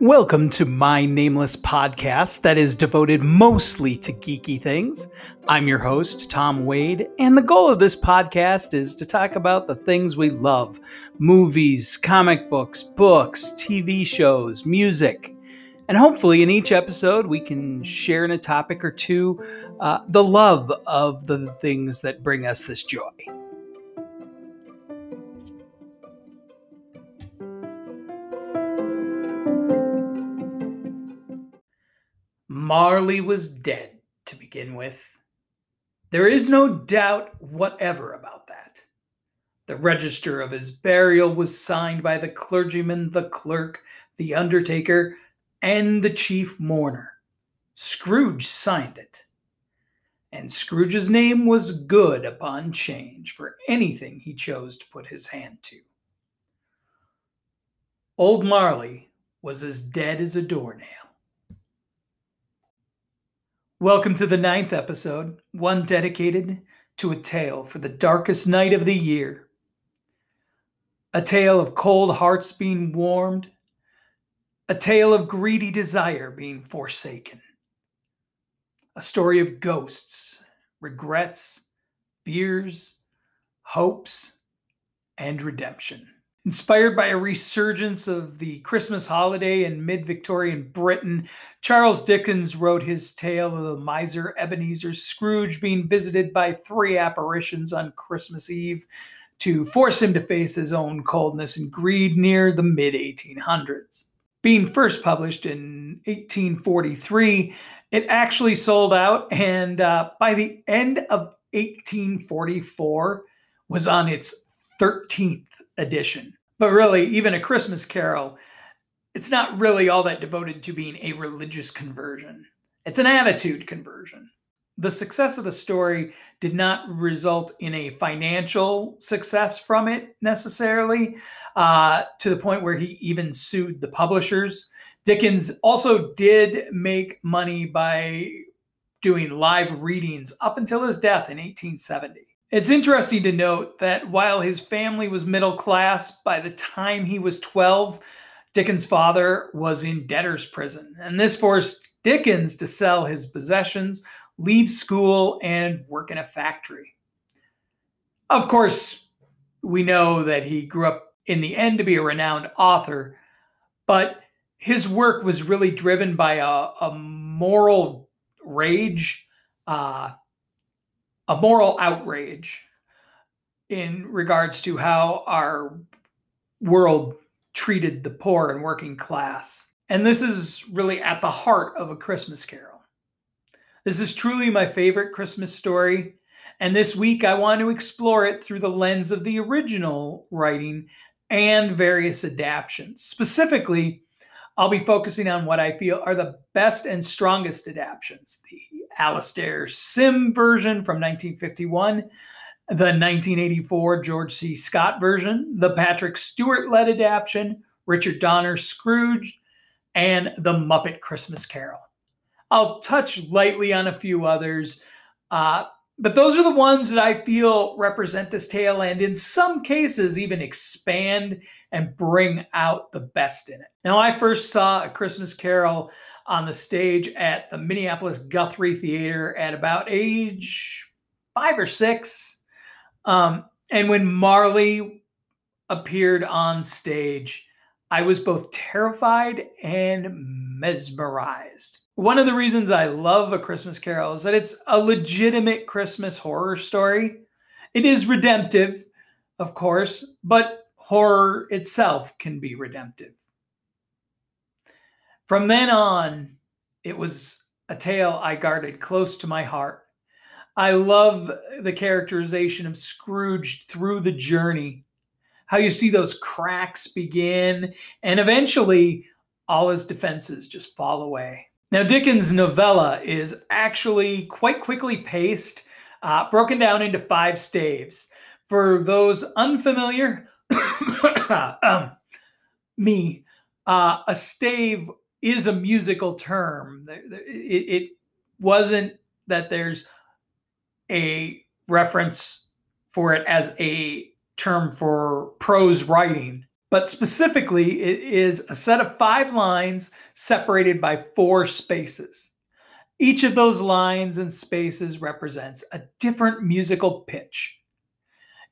Welcome to my nameless podcast that is devoted mostly to geeky things. I'm your host, Tom Wade, and the goal of this podcast is to talk about the things we love movies, comic books, books, TV shows, music. And hopefully, in each episode, we can share in a topic or two uh, the love of the things that bring us this joy. Marley was dead to begin with. There is no doubt whatever about that. The register of his burial was signed by the clergyman, the clerk, the undertaker, and the chief mourner. Scrooge signed it. And Scrooge's name was good upon change for anything he chose to put his hand to. Old Marley was as dead as a doornail. Welcome to the ninth episode, one dedicated to a tale for the darkest night of the year. A tale of cold hearts being warmed, a tale of greedy desire being forsaken, a story of ghosts, regrets, fears, hopes, and redemption. Inspired by a resurgence of the Christmas holiday in mid Victorian Britain, Charles Dickens wrote his tale of the miser Ebenezer Scrooge being visited by three apparitions on Christmas Eve to force him to face his own coldness and greed near the mid 1800s. Being first published in 1843, it actually sold out, and uh, by the end of 1844, was on its 13th edition. But really, even a Christmas carol, it's not really all that devoted to being a religious conversion. It's an attitude conversion. The success of the story did not result in a financial success from it necessarily, uh, to the point where he even sued the publishers. Dickens also did make money by doing live readings up until his death in 1870. It's interesting to note that while his family was middle class, by the time he was 12, Dickens' father was in debtor's prison. And this forced Dickens to sell his possessions, leave school, and work in a factory. Of course, we know that he grew up in the end to be a renowned author, but his work was really driven by a, a moral rage. Uh, a moral outrage in regards to how our world treated the poor and working class. And this is really at the heart of A Christmas Carol. This is truly my favorite Christmas story. And this week, I want to explore it through the lens of the original writing and various adaptations. Specifically, I'll be focusing on what I feel are the best and strongest adaptations the Alastair Sim version from 1951, the 1984 George C. Scott version, the Patrick Stewart led adaptation, Richard Donner's Scrooge, and The Muppet Christmas Carol. I'll touch lightly on a few others, uh, but those are the ones that I feel represent this tale and in some cases even expand and bring out the best in it. Now, I first saw A Christmas Carol on the stage at the Minneapolis Guthrie Theater at about age five or six. Um, and when Marley appeared on stage, I was both terrified and mesmerized. One of the reasons I love A Christmas Carol is that it's a legitimate Christmas horror story. It is redemptive, of course, but horror itself can be redemptive. From then on, it was a tale I guarded close to my heart. I love the characterization of Scrooge through the journey, how you see those cracks begin, and eventually all his defenses just fall away. Now, Dickens' novella is actually quite quickly paced, uh, broken down into five staves. For those unfamiliar, um, me, uh, a stave is a musical term. It, it wasn't that there's a reference for it as a term for prose writing, but specifically, it is a set of five lines separated by four spaces. Each of those lines and spaces represents a different musical pitch.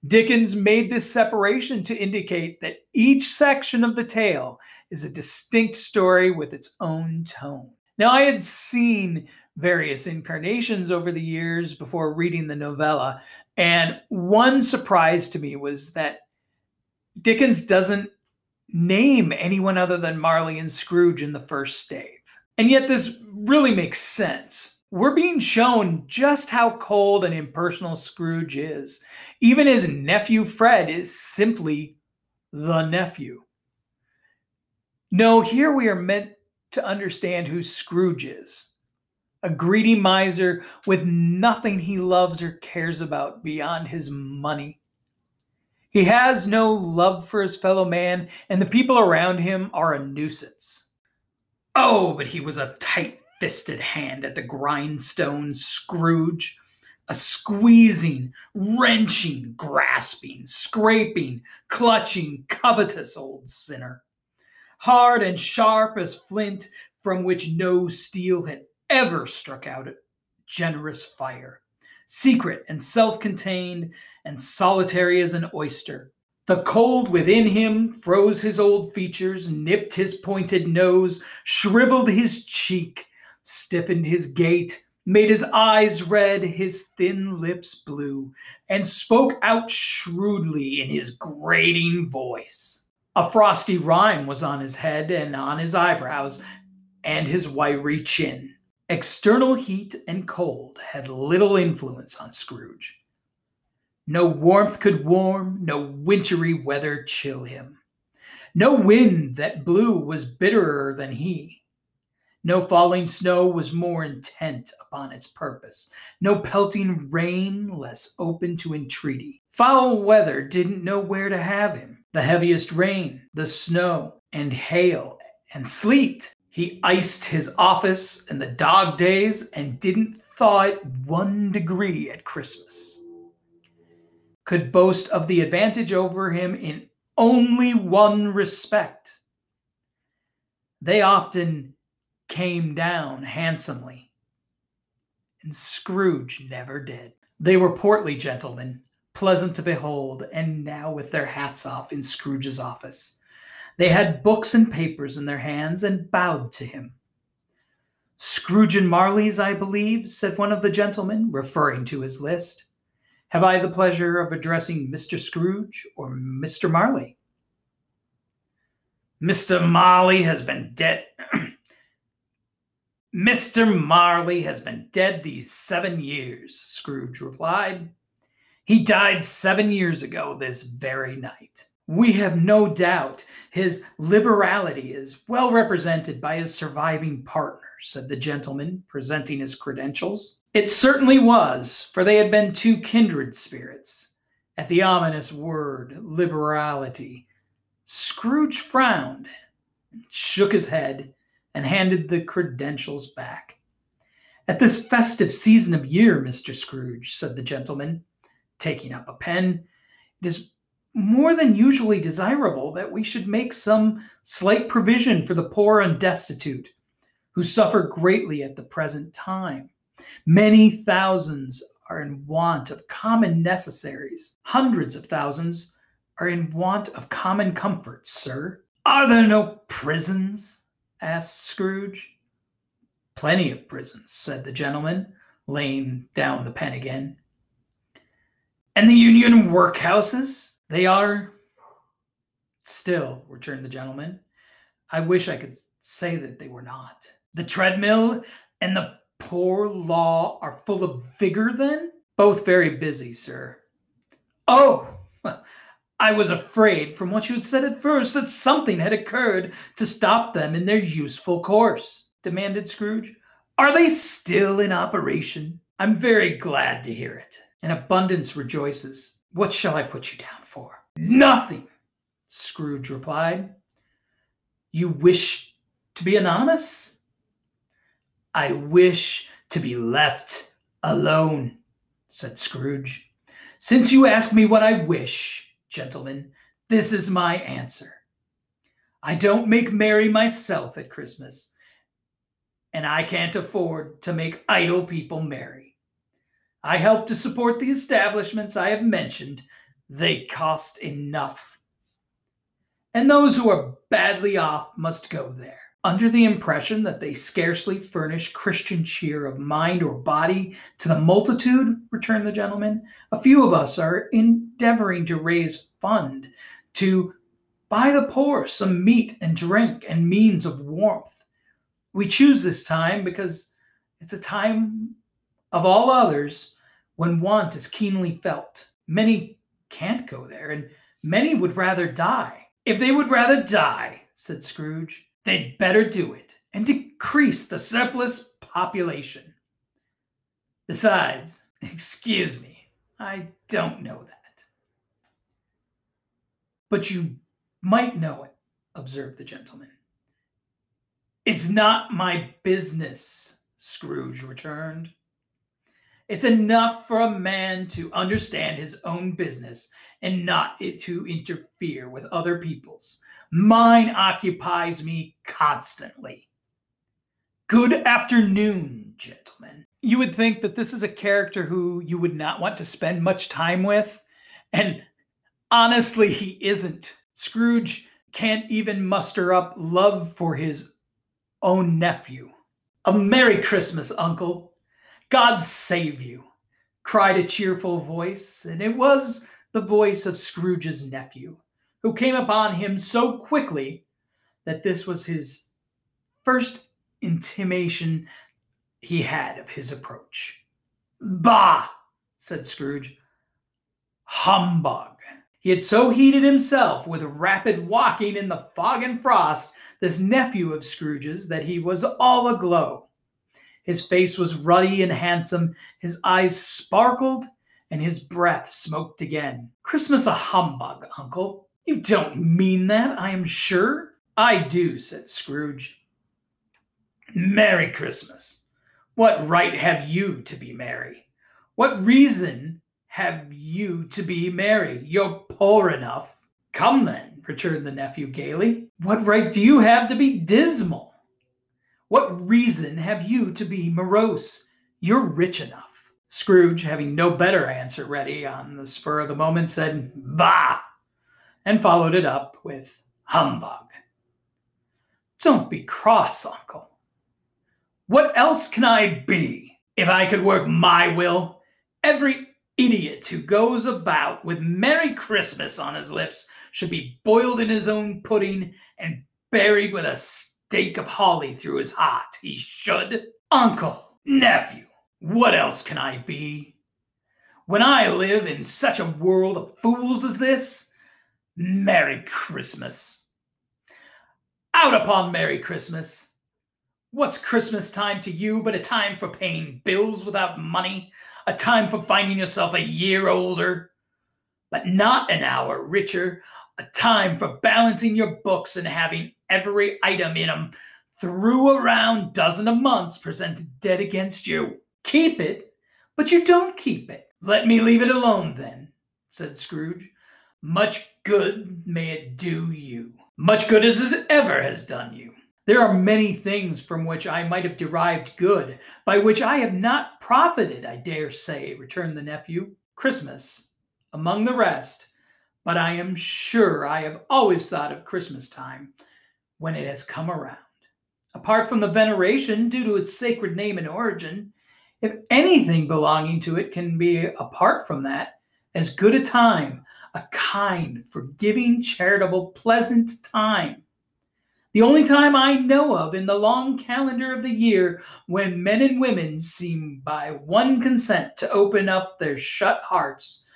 Dickens made this separation to indicate that each section of the tale is a distinct story with its own tone. Now, I had seen various incarnations over the years before reading the novella, and one surprise to me was that Dickens doesn't name anyone other than Marley and Scrooge in the first stave. And yet, this really makes sense. We're being shown just how cold and impersonal Scrooge is. Even his nephew Fred is simply the nephew. No, here we are meant to understand who Scrooge is a greedy miser with nothing he loves or cares about beyond his money. He has no love for his fellow man, and the people around him are a nuisance. Oh, but he was a tight fisted hand at the grindstone, Scrooge. A squeezing, wrenching, grasping, scraping, clutching, covetous old sinner hard and sharp as flint, from which no steel had ever struck out a generous fire, secret and self contained, and solitary as an oyster. The cold within him froze his old features, nipped his pointed nose, shriveled his cheek, stiffened his gait, made his eyes red, his thin lips blue, and spoke out shrewdly in his grating voice. A frosty rime was on his head and on his eyebrows and his wiry chin. External heat and cold had little influence on Scrooge. No warmth could warm, no wintry weather chill him. No wind that blew was bitterer than he. No falling snow was more intent upon its purpose, no pelting rain less open to entreaty. Foul weather didn't know where to have him. The heaviest rain, the snow, and hail, and sleet. He iced his office in the dog days and didn't thaw it one degree at Christmas. Could boast of the advantage over him in only one respect. They often came down handsomely. And Scrooge never did. They were portly gentlemen, pleasant to behold, and now with their hats off in Scrooge's office. They had books and papers in their hands and bowed to him. Scrooge and Marley's, I believe, said one of the gentlemen, referring to his list. Have I the pleasure of addressing Mr. Scrooge or Mr. Marley? Mr. Marley has been dead. Mr. Marley has been dead these seven years, Scrooge replied. He died seven years ago this very night. We have no doubt his liberality is well represented by his surviving partner, said the gentleman, presenting his credentials. It certainly was, for they had been two kindred spirits. At the ominous word, liberality, Scrooge frowned, shook his head, and handed the credentials back. At this festive season of year, Mr. Scrooge, said the gentleman, taking up a pen, it is more than usually desirable that we should make some slight provision for the poor and destitute, who suffer greatly at the present time. Many thousands are in want of common necessaries. Hundreds of thousands are in want of common comforts, sir. Are there no prisons? asked Scrooge. Plenty of prisons, said the gentleman, laying down the pen again. And the Union workhouses? They are. Still, returned the gentleman, I wish I could say that they were not. The treadmill and the poor law are full of vigor, then? Both very busy, sir. Oh, I was afraid from what you had said at first that something had occurred to stop them in their useful course, demanded Scrooge. Are they still in operation? I'm very glad to hear it. And abundance rejoices. What shall I put you down for? Nothing, Scrooge replied. You wish to be anonymous? I wish to be left alone, said Scrooge. Since you ask me what I wish, gentlemen, this is my answer. I don't make merry myself at Christmas, and I can't afford to make idle people merry. I help to support the establishments I have mentioned. They cost enough. And those who are badly off must go there. Under the impression that they scarcely furnish Christian cheer of mind or body to the multitude, returned the gentleman, a few of us are endeavoring to raise fund to buy the poor some meat and drink and means of warmth. We choose this time because it's a time of all others when want is keenly felt. Many can't go there, and many would rather die. If they would rather die, said Scrooge, they'd better do it and decrease the surplus population. Besides, excuse me, I don't know that. But you might know it, observed the gentleman. It's not my business, Scrooge returned. It's enough for a man to understand his own business and not to interfere with other people's. Mine occupies me constantly. Good afternoon, gentlemen. You would think that this is a character who you would not want to spend much time with, and honestly, he isn't. Scrooge can't even muster up love for his own nephew. A Merry Christmas, Uncle. God save you, cried a cheerful voice, and it was the voice of Scrooge's nephew, who came upon him so quickly that this was his first intimation he had of his approach. Bah, said Scrooge. Humbug. He had so heated himself with rapid walking in the fog and frost, this nephew of Scrooge's, that he was all aglow. His face was ruddy and handsome, his eyes sparkled, and his breath smoked again. Christmas a humbug, uncle. You don't mean that, I am sure. I do, said Scrooge. Merry Christmas. What right have you to be merry? What reason have you to be merry? You're poor enough. Come then, returned the nephew gaily. What right do you have to be dismal? What reason have you to be morose? You're rich enough. Scrooge, having no better answer ready on the spur of the moment, said, Bah! And followed it up with humbug. Don't be cross, uncle. What else can I be? If I could work my will, every idiot who goes about with Merry Christmas on his lips should be boiled in his own pudding and buried with a stake of holly through his heart. He should. Uncle, nephew, what else can I be? When I live in such a world of fools as this, Merry Christmas. Out upon Merry Christmas. What's Christmas time to you but a time for paying bills without money, a time for finding yourself a year older, but not an hour richer, a time for balancing your books and having every item in them through a round dozen of months presented dead against you. Keep it, but you don't keep it. Let me leave it alone then, said Scrooge. Much good may it do you. Much good as it ever has done you. There are many things from which I might have derived good, by which I have not profited, I dare say, returned the nephew. Christmas, among the rest, but I am sure I have always thought of Christmas time when it has come around. Apart from the veneration due to its sacred name and origin, if anything belonging to it can be apart from that, as good a time, a kind, forgiving, charitable, pleasant time the only time I know of in the long calendar of the year when men and women seem by one consent to open up their shut hearts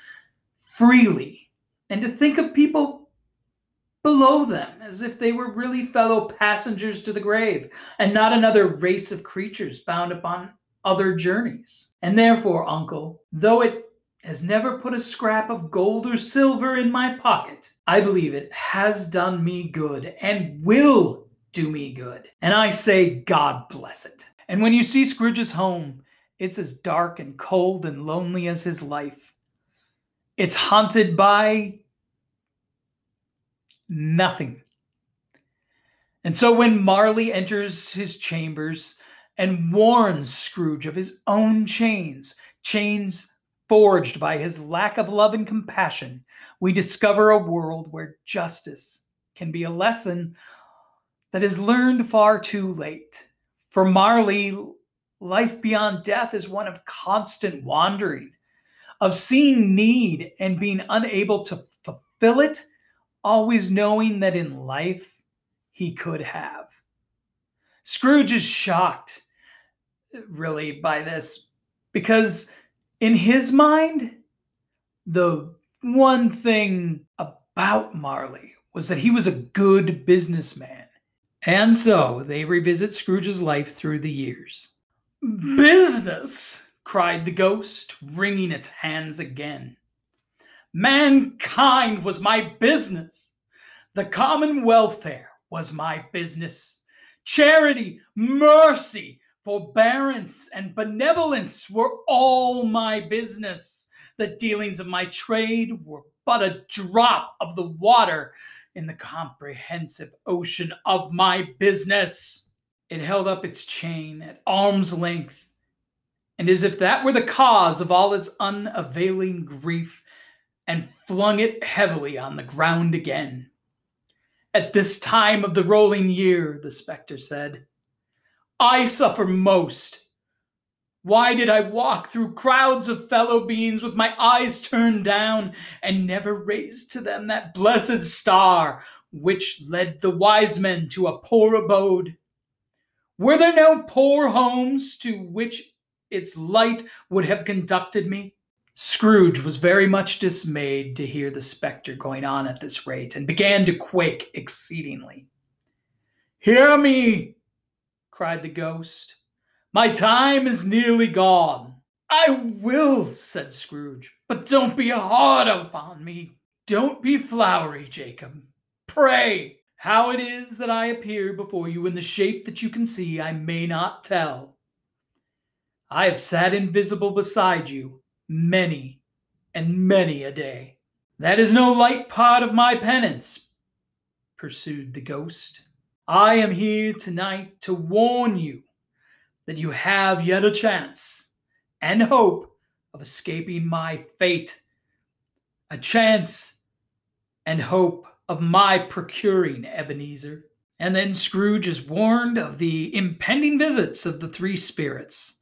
freely and to think of people below them as if they were really fellow passengers to the grave and not another race of creatures bound upon other journeys. And therefore, uncle, though it has never put a scrap of gold or silver in my pocket. I believe it has done me good and will do me good. And I say, God bless it. And when you see Scrooge's home, it's as dark and cold and lonely as his life. It's haunted by nothing. And so when Marley enters his chambers and warns Scrooge of his own chains, chains forged by his lack of love and compassion, we discover a world where justice can be a lesson that is learned far too late. For Marley, life beyond death is one of constant wandering, of seeing need and being unable to fulfill it, always knowing that in life he could have. Scrooge is shocked, really, by this because in his mind, the one thing about Marley was that he was a good businessman. And so they revisit Scrooge's life through the years. Business, cried the ghost, wringing its hands again. Mankind was my business. The common welfare was my business. Charity, mercy, forbearance, and benevolence were all my business. The dealings of my trade were but a drop of the water in the comprehensive ocean of my business. It held up its chain at arm's length, and as if that were the cause of all its unavailing grief, and flung it heavily on the ground again. At this time of the rolling year, the spectre said, I suffer most. Why did I walk through crowds of fellow beings with my eyes turned down and never raise to them that blessed star which led the wise men to a poor abode? Were there no poor homes to which its light would have conducted me? Scrooge was very much dismayed to hear the spectre going on at this rate and began to quake exceedingly. Hear me, cried the ghost. My time is nearly gone. I will, said Scrooge, but don't be hard upon me. Don't be flowery, Jacob. Pray, how it is that I appear before you in the shape that you can see, I may not tell. I have sat invisible beside you many and many a day. That is no light part of my penance, pursued the ghost. I am here tonight to warn you that you have yet a chance and hope of escaping my fate, a chance and hope of my procuring Ebenezer. And then Scrooge is warned of the impending visits of the three spirits,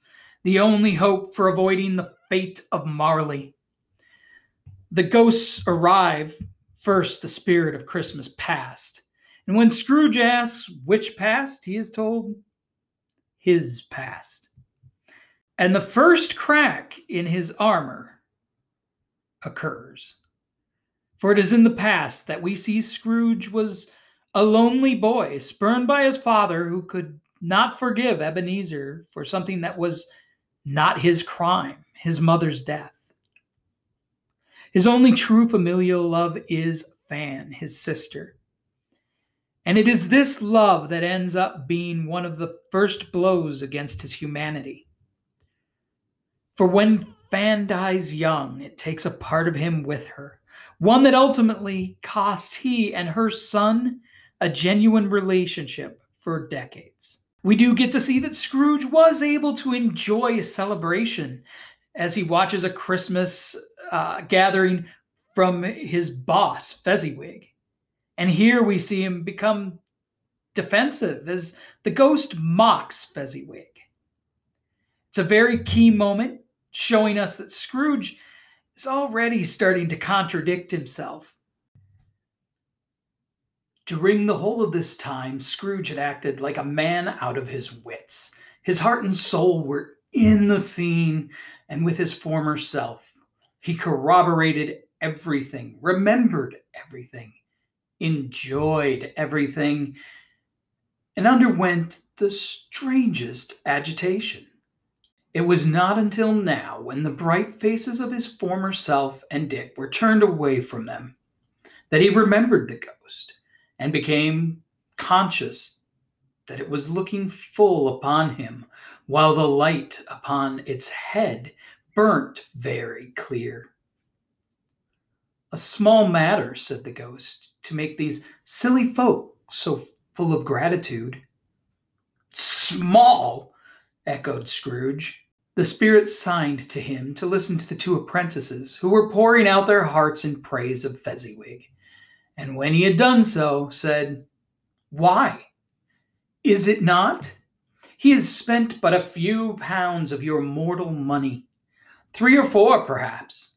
the only hope for avoiding the fate of Marley. The ghosts arrive first, the spirit of Christmas past. And when Scrooge asks which past, he is told his past. And the first crack in his armor occurs. For it is in the past that we see Scrooge was a lonely boy, spurned by his father, who could not forgive Ebenezer for something that was not his crime, his mother's death. His only true familial love is Fan, his sister. And it is this love that ends up being one of the first blows against his humanity. For when Fan dies young, it takes a part of him with her, one that ultimately costs he and her son a genuine relationship for decades. We do get to see that Scrooge was able to enjoy a celebration as he watches a Christmas uh, gathering from his boss, Fezziwig. And here we see him become defensive as the ghost mocks Fezziwig. It's a very key moment showing us that Scrooge is already starting to contradict himself. During the whole of this time, Scrooge had acted like a man out of his wits. His heart and soul were in the scene and with his former self. He corroborated everything, remembered everything, enjoyed everything, and underwent the strangest agitation. It was not until now, when the bright faces of his former self and Dick were turned away from them, that he remembered the ghost and became conscious that it was looking full upon him, while the light upon its head burnt very clear. A small matter, said the ghost, to make these silly folk so full of gratitude. Small, echoed Scrooge. The spirit signed to him to listen to the two apprentices, who were pouring out their hearts in praise of Fezziwig, and when he had done so, said, Why? Is it not? He has spent but a few pounds of your mortal money, three or four, perhaps.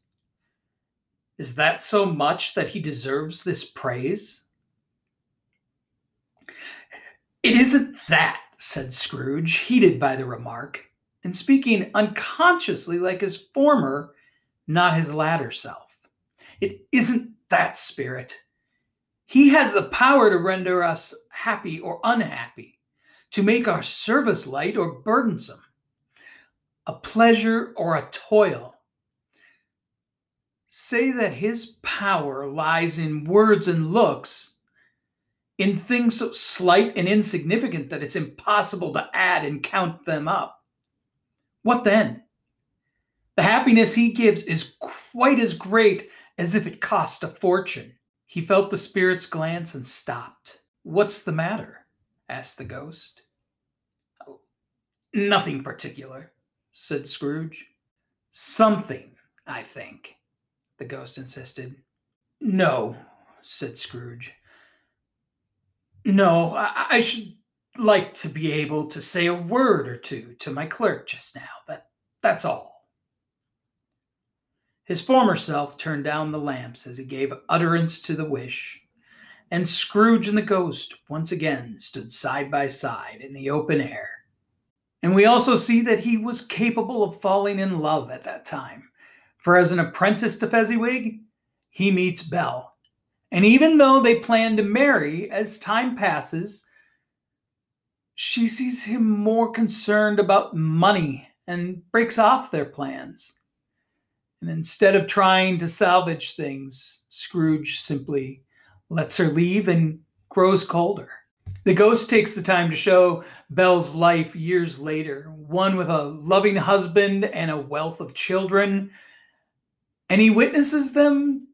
Is that so much that he deserves this praise? It isn't that, said Scrooge, heated by the remark, and speaking unconsciously like his former, not his latter self. It isn't that spirit. He has the power to render us happy or unhappy, to make our service light or burdensome, a pleasure or a toil say that his power lies in words and looks, in things so slight and insignificant that it's impossible to add and count them up. What then? The happiness he gives is quite as great as if it cost a fortune. He felt the spirit's glance and stopped. What's the matter? asked the ghost. Oh, nothing particular, said Scrooge. Something, I think the ghost insisted. No, said Scrooge. No, I, I should like to be able to say a word or two to my clerk just now. That that's all. His former self turned down the lamps as he gave utterance to the wish, and Scrooge and the ghost once again stood side by side in the open air. And we also see that he was capable of falling in love at that time. For as an apprentice to Fezziwig, he meets Belle. And even though they plan to marry, as time passes, she sees him more concerned about money and breaks off their plans. And instead of trying to salvage things, Scrooge simply lets her leave and grows colder. The ghost takes the time to show Belle's life years later, one with a loving husband and a wealth of children and he witnesses them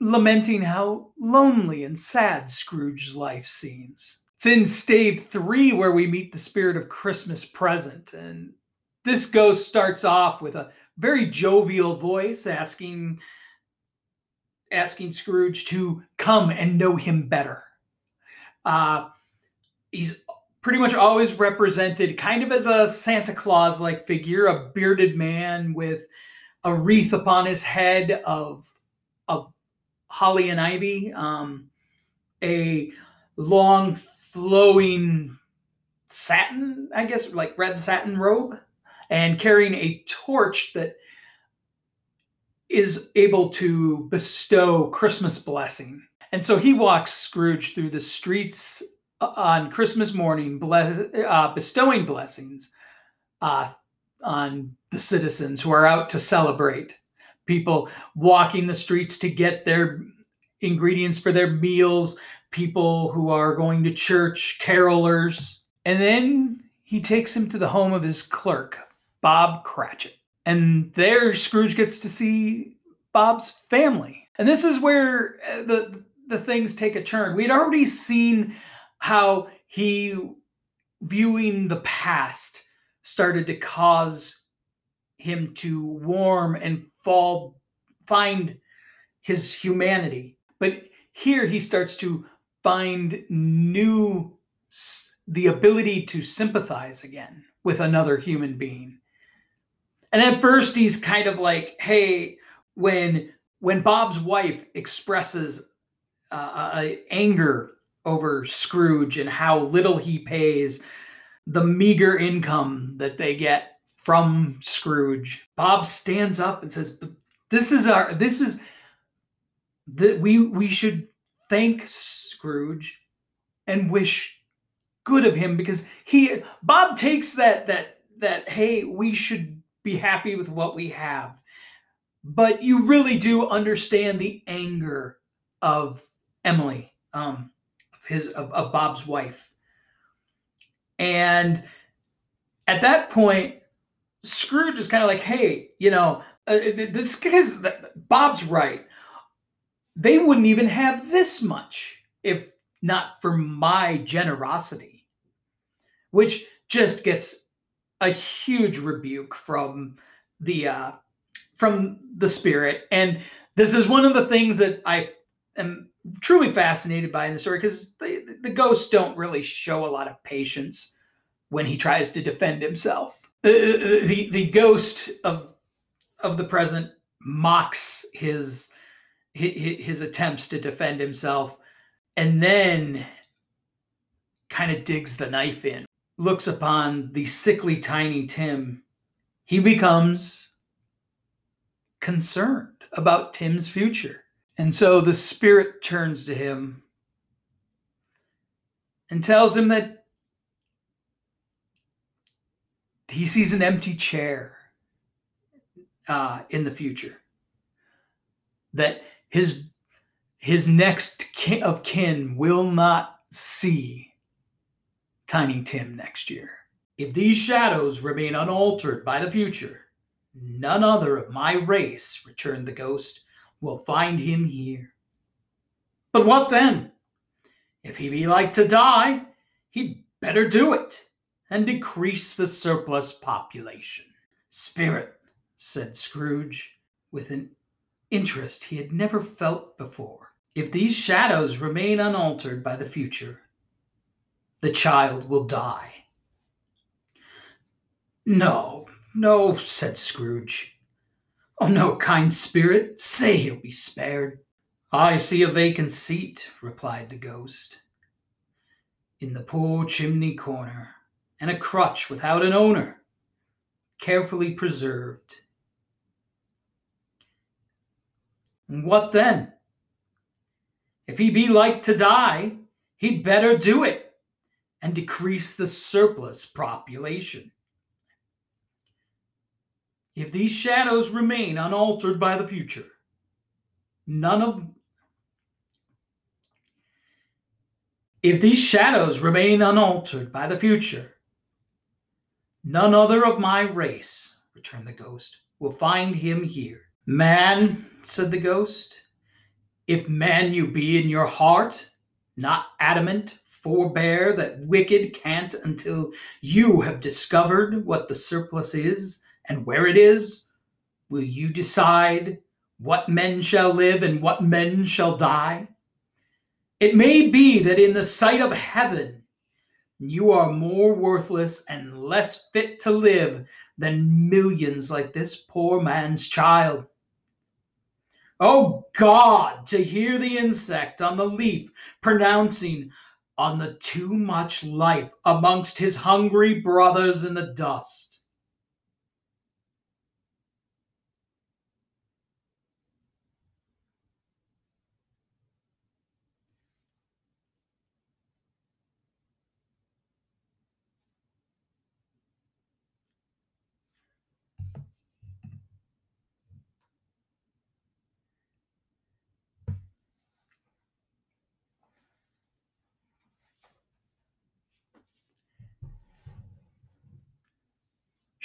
lamenting how lonely and sad Scrooge's life seems. It's in stave three where we meet the spirit of Christmas present. And this ghost starts off with a very jovial voice asking asking Scrooge to come and know him better. Uh, he's pretty much always represented kind of as a Santa Claus like figure, a bearded man with a wreath upon his head of of holly and ivy, um, a long flowing satin, I guess, like red satin robe, and carrying a torch that is able to bestow Christmas blessing. And so he walks Scrooge through the streets uh, on Christmas morning, bless, uh, bestowing blessings uh, on the citizens who are out to celebrate. People walking the streets to get their ingredients for their meals, people who are going to church, carolers. And then he takes him to the home of his clerk, Bob Cratchit. And there Scrooge gets to see Bob's family. And this is where uh, the the things take a turn. We had already seen how he viewing the past started to cause him to warm and fall, find his humanity. But here he starts to find new, the ability to sympathize again with another human being. And at first he's kind of like, hey, when when Bob's wife expresses uh, anger over Scrooge and how little he pays the meager income that they get from Scrooge. Bob stands up and says, "This is our this is that we we should thank Scrooge and wish good of him because he Bob takes that that that hey, we should be happy with what we have. But you really do understand the anger of Emily, um, of his of, of Bob's wife and at that point, Scrooge is kind of like, hey, you know, uh, this guy's Bob's right. they wouldn't even have this much if not for my generosity, which just gets a huge rebuke from the uh, from the spirit. And this is one of the things that I am truly fascinated by in the story because the, the ghosts don't really show a lot of patience when he tries to defend himself. Uh, the the ghost of of the present mocks his his, his attempts to defend himself and then kind of digs the knife in looks upon the sickly tiny tim he becomes concerned about tim's future and so the spirit turns to him and tells him that he sees an empty chair uh, in the future. That his his next kin of kin will not see Tiny Tim next year. If these shadows remain unaltered by the future, none other of my race, returned the ghost, will find him here. But what then? If he be like to die, he'd better do it and decrease the surplus population. Spirit, said Scrooge, with an interest he had never felt before. If these shadows remain unaltered by the future, the child will die. No, no, said Scrooge. Oh, no, kind spirit, say he'll be spared. I see a vacant seat, replied the ghost, in the poor chimney corner, and a crutch without an owner, carefully preserved. And what then? If he be like to die, he'd better do it and decrease the surplus population. If these shadows remain unaltered by the future, none of if these shadows remain unaltered by the future, none other of my race, returned the ghost, will find him here. Man, said the ghost, if man you be in your heart, not adamant, forbear that wicked cant until you have discovered what the surplus is and where it is? Will you decide what men shall live and what men shall die? It may be that in the sight of heaven, you are more worthless and less fit to live than millions like this poor man's child. Oh God, to hear the insect on the leaf pronouncing on the too much life amongst his hungry brothers in the dust.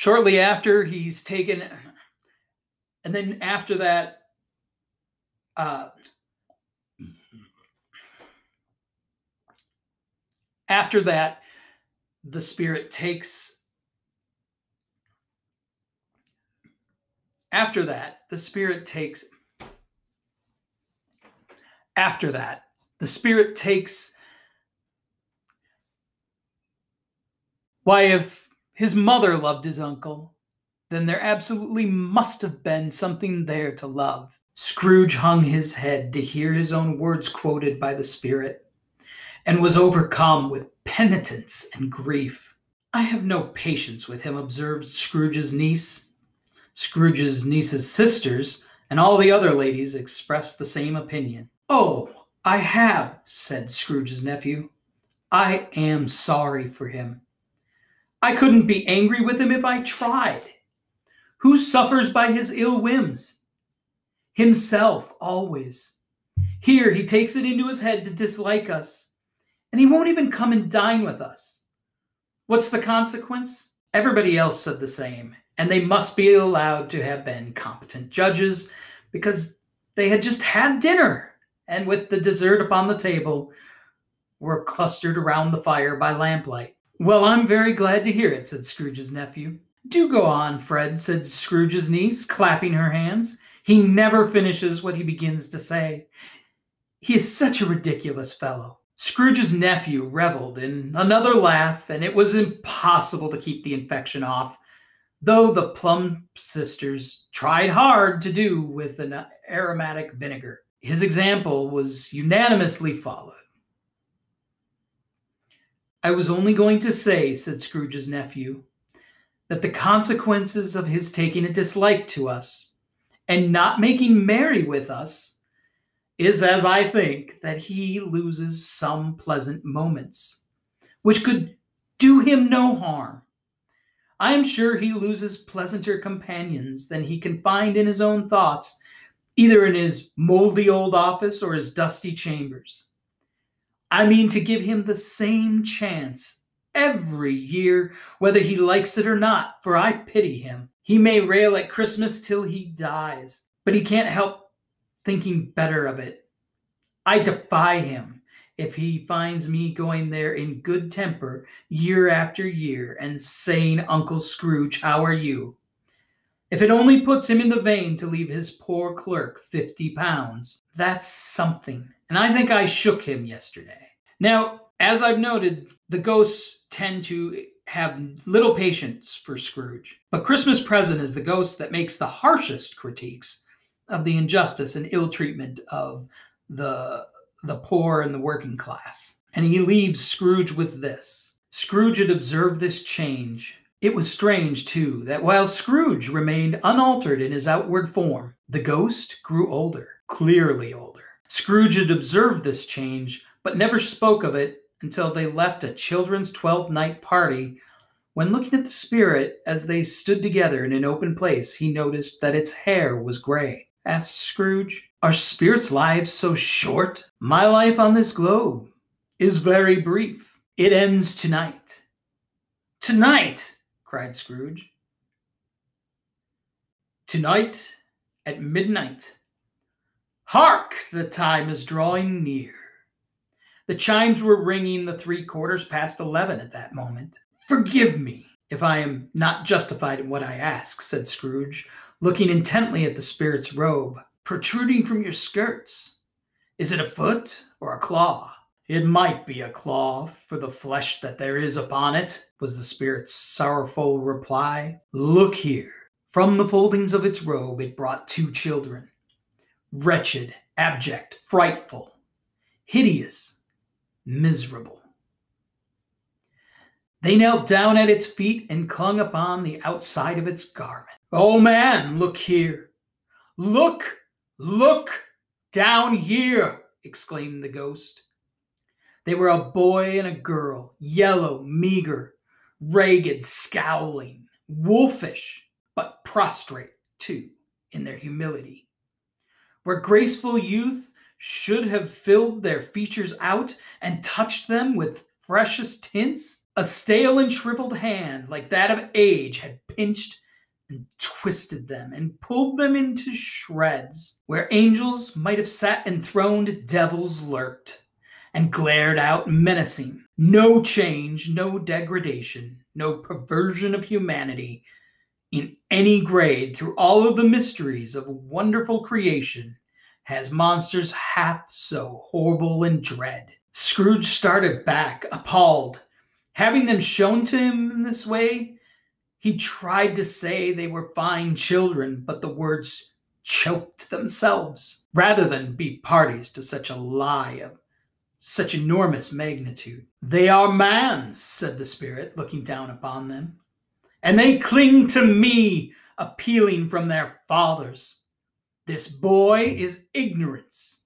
Shortly after, he's taken, and then after that, uh, after that, the spirit takes. After that, the spirit takes. After that, the spirit takes. Why, if his mother loved his uncle, then there absolutely must have been something there to love. Scrooge hung his head to hear his own words quoted by the Spirit, and was overcome with penitence and grief. I have no patience with him, observed Scrooge's niece. Scrooge's niece's sisters and all the other ladies expressed the same opinion. Oh, I have, said Scrooge's nephew. I am sorry for him. I couldn't be angry with him if I tried. Who suffers by his ill whims? Himself, always. Here, he takes it into his head to dislike us, and he won't even come and dine with us. What's the consequence? Everybody else said the same, and they must be allowed to have been competent judges because they had just had dinner and with the dessert upon the table, were clustered around the fire by lamplight. Well, I'm very glad to hear it, said Scrooge's nephew. Do go on, Fred, said Scrooge's niece, clapping her hands. He never finishes what he begins to say. He is such a ridiculous fellow. Scrooge's nephew reveled in another laugh, and it was impossible to keep the infection off, though the Plum sisters tried hard to do with an aromatic vinegar. His example was unanimously followed. I was only going to say, said Scrooge's nephew, that the consequences of his taking a dislike to us and not making merry with us is, as I think, that he loses some pleasant moments, which could do him no harm. I am sure he loses pleasanter companions than he can find in his own thoughts, either in his moldy old office or his dusty chambers. I mean to give him the same chance every year, whether he likes it or not, for I pity him. He may rail at Christmas till he dies, but he can't help thinking better of it. I defy him if he finds me going there in good temper year after year and saying, Uncle Scrooge, how are you? If it only puts him in the vein to leave his poor clerk 50 pounds, that's something and I think I shook him yesterday. Now, as I've noted, the ghosts tend to have little patience for Scrooge. But Christmas Present is the ghost that makes the harshest critiques of the injustice and ill treatment of the, the poor and the working class. And he leaves Scrooge with this Scrooge had observed this change. It was strange, too, that while Scrooge remained unaltered in his outward form, the ghost grew older, clearly older. Scrooge had observed this change, but never spoke of it until they left a children's 12th night party. When looking at the spirit as they stood together in an open place, he noticed that its hair was gray. Asked Scrooge, Are spirits' lives so short? My life on this globe is very brief. It ends tonight. Tonight, cried Scrooge. Tonight at midnight Hark! The time is drawing near. The chimes were ringing the three quarters past eleven at that moment. Forgive me if I am not justified in what I ask, said Scrooge, looking intently at the spirit's robe, protruding from your skirts. Is it a foot or a claw? It might be a claw for the flesh that there is upon it, was the spirit's sorrowful reply. Look here. From the foldings of its robe, it brought two children wretched, abject, frightful, hideous, miserable. They knelt down at its feet and clung upon the outside of its garment. Oh man, look here! Look! Look! Down here! exclaimed the ghost. They were a boy and a girl, yellow, meager, ragged, scowling, wolfish, but prostrate, too, in their humility where graceful youth should have filled their features out and touched them with freshest tints, a stale and shriveled hand like that of age had pinched and twisted them and pulled them into shreds. Where angels might have sat enthroned, devils lurked and glared out menacing. No change, no degradation, no perversion of humanity in any grade through all of the mysteries of wonderful creation has monsters half so horrible and dread. Scrooge started back, appalled. Having them shown to him in this way, he tried to say they were fine children, but the words choked themselves rather than be parties to such a lie of such enormous magnitude. They are man's, said the spirit, looking down upon them and they cling to me, appealing from their fathers. This boy is ignorance,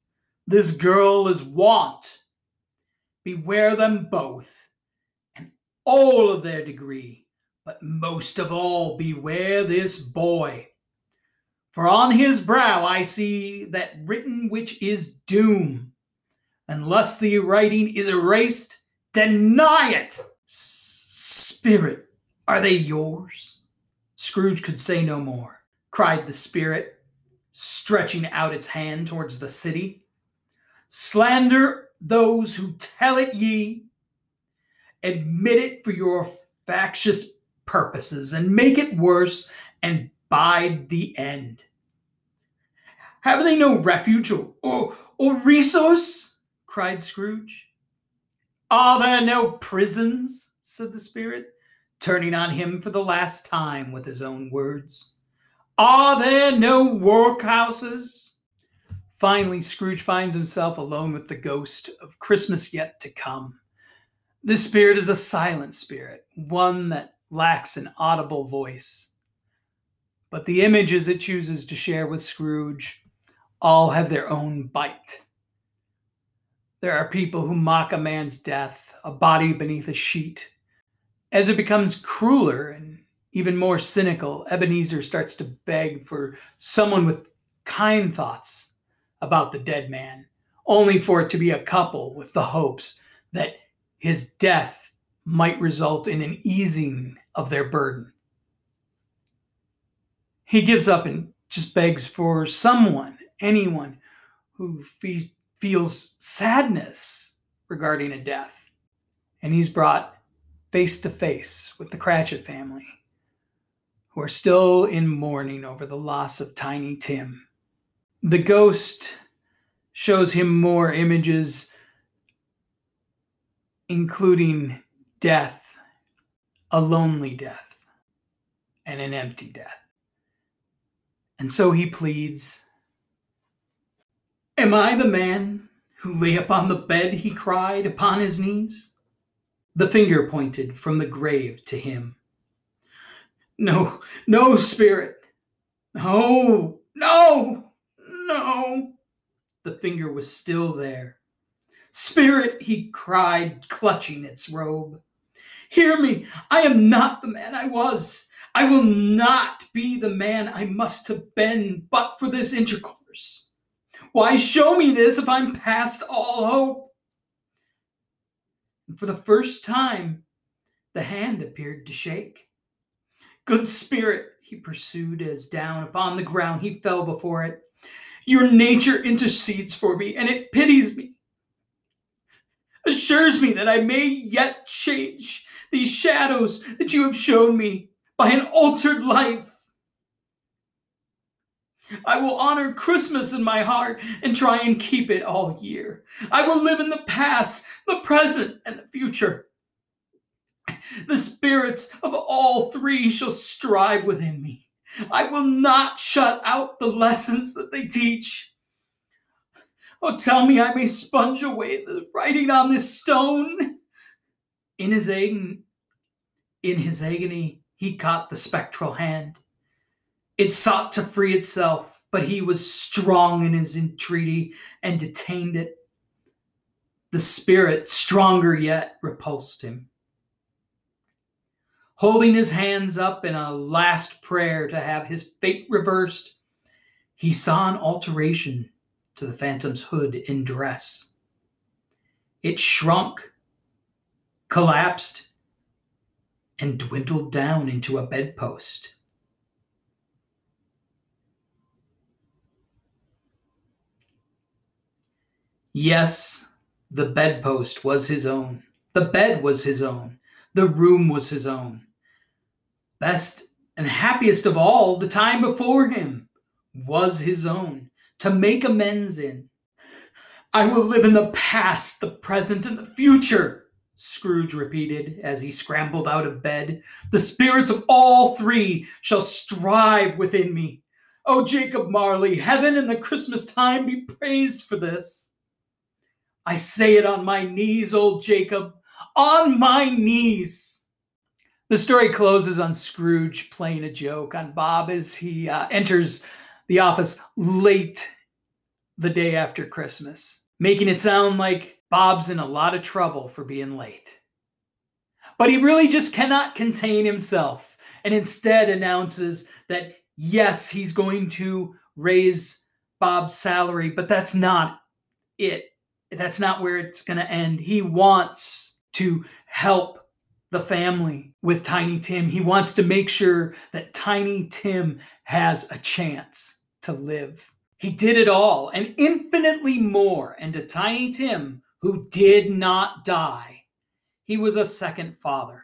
this girl is want. Beware them both, and all of their degree, but most of all, beware this boy. For on his brow I see that written which is doom. Unless the writing is erased, deny it. Spirit, are they yours? Scrooge could say no more. Cried the spirit, stretching out its hand towards the city. Slander those who tell it ye. Admit it for your factious purposes and make it worse and bide the end. Have they no refuge or, or, resource? cried Scrooge. Are there no prisons? said the spirit, turning on him for the last time with his own words. Are there no workhouses? Finally, Scrooge finds himself alone with the ghost of Christmas yet to come. This spirit is a silent spirit, one that lacks an audible voice. But the images it chooses to share with Scrooge all have their own bite. There are people who mock a man's death, a body beneath a sheet. As it becomes crueler and even more cynical, Ebenezer starts to beg for someone with kind thoughts about the dead man, only for it to be a couple with the hopes that his death might result in an easing of their burden. He gives up and just begs for someone, anyone who fe- feels sadness regarding a death. And he's brought face to face with the Cratchit family, who are still in mourning over the loss of Tiny Tim. The ghost shows him more images, including death, a lonely death, and an empty death. And so he pleads Am I the man who lay upon the bed? he cried upon his knees. The finger pointed from the grave to him. No, no, spirit. No, no, no. The finger was still there. Spirit, he cried, clutching its robe. Hear me. I am not the man I was. I will not be the man I must have been but for this intercourse. Why show me this if I'm past all hope? And for the first time, the hand appeared to shake. Good spirit, he pursued as down upon the ground he fell before it. Your nature intercedes for me, and it pities me, assures me that I may yet change these shadows that you have shown me by an altered life. I will honor Christmas in my heart and try and keep it all year. I will live in the past, the present, and the future. The spirits of all three shall strive within me. I will not shut out the lessons that they teach. Oh, tell me I may sponge away the writing on this stone. In his agony, in his agony, he caught the spectral hand. It sought to free itself, but he was strong in his entreaty and detained it. The spirit, stronger yet, repulsed him. Holding his hands up in a last prayer to have his fate reversed, he saw an alteration to the phantom's hood and dress. It shrunk, collapsed, and dwindled down into a bedpost. Yes, the bedpost was his own. The bed was his own. The room was his own. Best and happiest of all, the time before him was his own to make amends in. I will live in the past, the present, and the future Scrooge repeated as he scrambled out of bed. The spirits of all three shall strive within me. Oh, Jacob Marley, heaven and the Christmas time be praised for this. I say it on my knees, old Jacob, on my knees. The story closes on Scrooge playing a joke on Bob as he uh, enters the office late the day after Christmas, making it sound like Bob's in a lot of trouble for being late. But he really just cannot contain himself and instead announces that yes, he's going to raise Bob's salary, but that's not it. That's not where it's going to end. He wants to help the family with Tiny Tim. He wants to make sure that Tiny Tim has a chance to live He did it all and infinitely more. And to Tiny Tim, who did not die, he was a second father.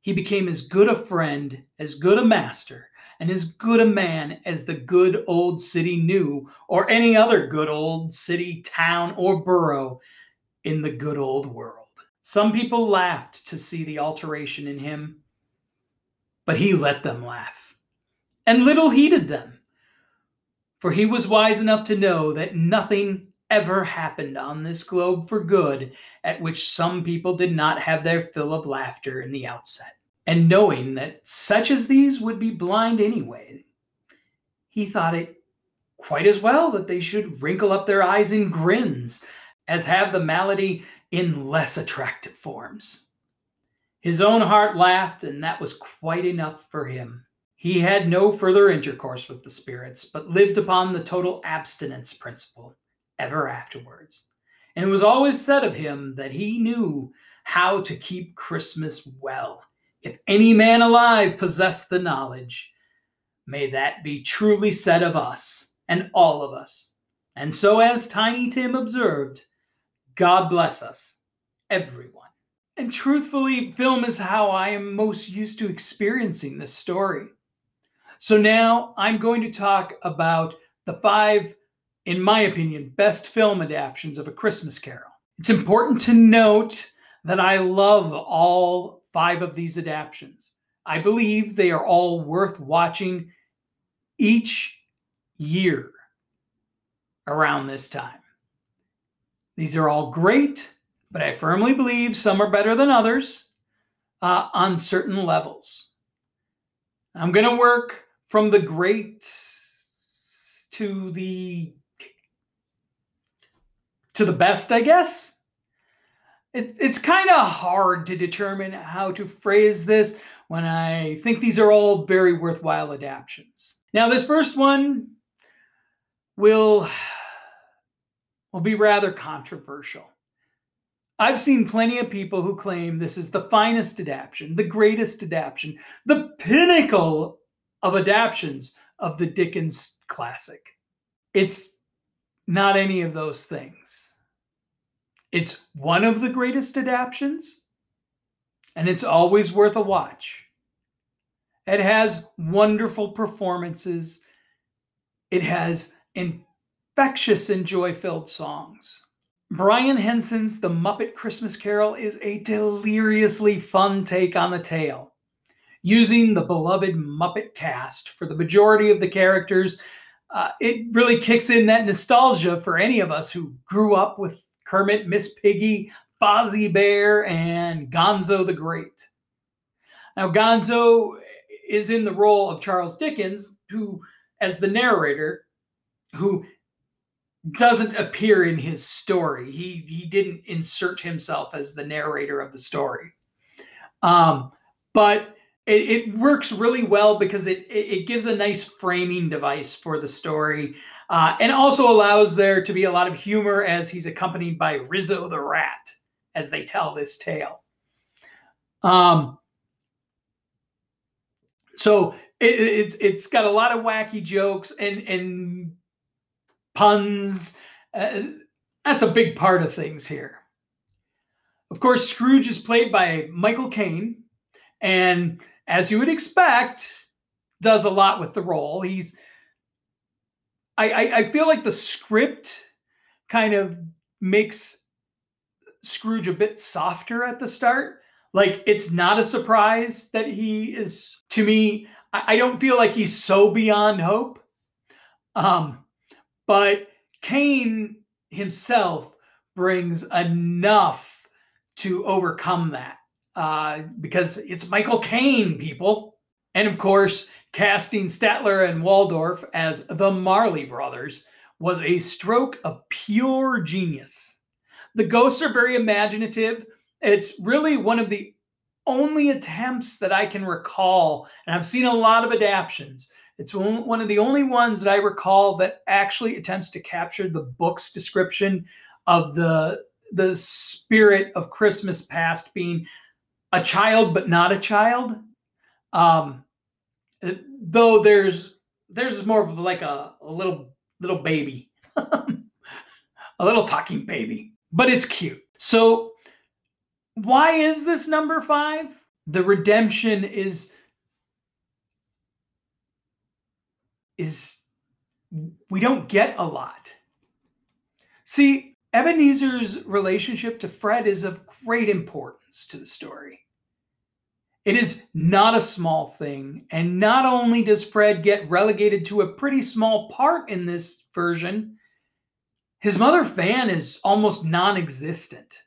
He became as good a friend, as good a master, and as good a man as the good old city knew, or any other good old city, town, or borough in the good old world. Some people laughed to see the alteration in him, but he let them laugh, and little heeded them, for he was wise enough to know that nothing ever happened on this globe for good at which some people did not have their fill of laughter in the outset. And knowing that such as these would be blind anyway, he thought it quite as well that they should wrinkle up their eyes in grins as have the malady in less attractive forms. His own heart laughed, and that was quite enough for him. He had no further intercourse with the spirits, but lived upon the total abstinence principle ever afterwards. And it was always said of him that he knew how to keep Christmas well. If any man alive possessed the knowledge, may that be truly said of us and all of us. And so, as Tiny Tim observed, God bless us, everyone. And truthfully, film is how I am most used to experiencing this story. So now I'm going to talk about the five in my opinion, best film adaptations of A Christmas Carol. It's important to note that I love all five of these adaptations. I believe they are all worth watching each year around this time. These are all great, but I firmly believe some are better than others uh, on certain levels. I'm going to work from the great to the to the best, I guess. It, it's kind of hard to determine how to phrase this when I think these are all very worthwhile adaptations. Now, this first one will, will be rather controversial. I've seen plenty of people who claim this is the finest adaptation, the greatest adaptation, the pinnacle of adaptations of the Dickens classic. It's not any of those things. It's one of the greatest adaptations, and it's always worth a watch. It has wonderful performances. It has infectious and joy filled songs. Brian Henson's The Muppet Christmas Carol is a deliriously fun take on the tale. Using the beloved Muppet cast for the majority of the characters, uh, it really kicks in that nostalgia for any of us who grew up with Kermit, Miss Piggy, Fozzie Bear, and Gonzo the Great. Now, Gonzo is in the role of Charles Dickens, who, as the narrator, who doesn't appear in his story. He he didn't insert himself as the narrator of the story. Um, but it, it, works really well because it, it gives a nice framing device for the story uh, and also allows there to be a lot of humor as he's accompanied by Rizzo the rat as they tell this tale. Um, so it, it's it's got a lot of wacky jokes and and puns. Uh, that's a big part of things here. Of course, Scrooge is played by Michael Caine, and as you would expect, does a lot with the role. He's I, I, I feel like the script kind of makes Scrooge a bit softer at the start. Like it's not a surprise that he is to me, I, I don't feel like he's so beyond hope. Um, but Caine himself brings enough to overcome that uh, because it's Michael Caine, people. And of course, casting Statler and Waldorf as the Marley brothers was a stroke of pure genius. The ghosts are very imaginative. It's really one of the only attempts that I can recall, and I've seen a lot of adaptations. It's one of the only ones that I recall that actually attempts to capture the book's description of the the spirit of Christmas past being a child but not a child. Um, Uh, though there's there's more of like a, a little little baby, a little talking baby, but it's cute. So, why is this number five? The redemption is is we don't get a lot. See, Ebenezer's relationship to Fred is of great importance to the story. It is not a small thing, and not only does Fred get relegated to a pretty small part in this version, his mother Fan is almost non existent.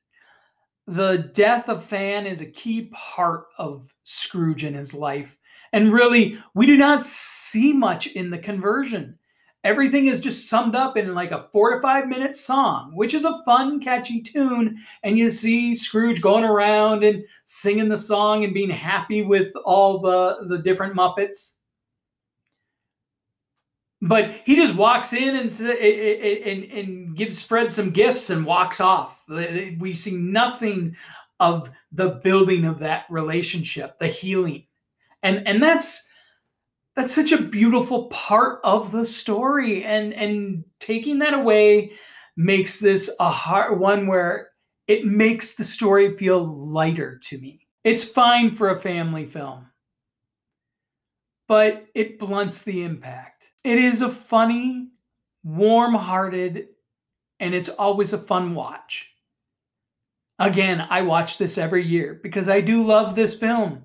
The death of Fan is a key part of Scrooge in his life, and really, we do not see much in the conversion everything is just summed up in like a four to five minute song, which is a fun, catchy tune. And you see Scrooge going around and singing the song and being happy with all the, the different Muppets. But he just walks in and, and, and gives Fred some gifts and walks off. We see nothing of the building of that relationship, the healing. And, and that's that's such a beautiful part of the story and and taking that away makes this a hard one where it makes the story feel lighter to me. It's fine for a family film but it blunts the impact. It is a funny warm-hearted and it's always a fun watch. Again i watch this every year because i do love this film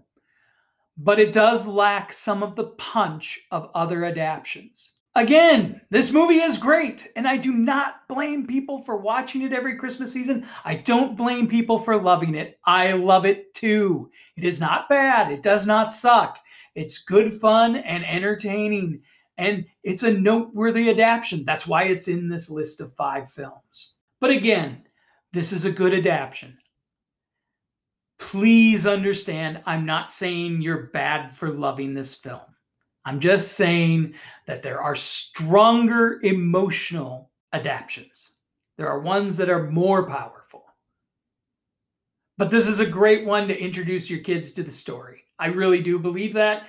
but it does lack some of the punch of other adaptations. Again, this movie is great, and I do not blame people for watching it every Christmas season. I don't blame people for loving it. I love it too. It is not bad, it does not suck. It's good fun and entertaining, and it's a noteworthy adaptation. That's why it's in this list of five films. But again, this is a good adaptation please understand I'm not saying you're bad for loving this film. I'm just saying that there are stronger emotional adaptations. There are ones that are more powerful. But this is a great one to introduce your kids to the story. I really do believe that.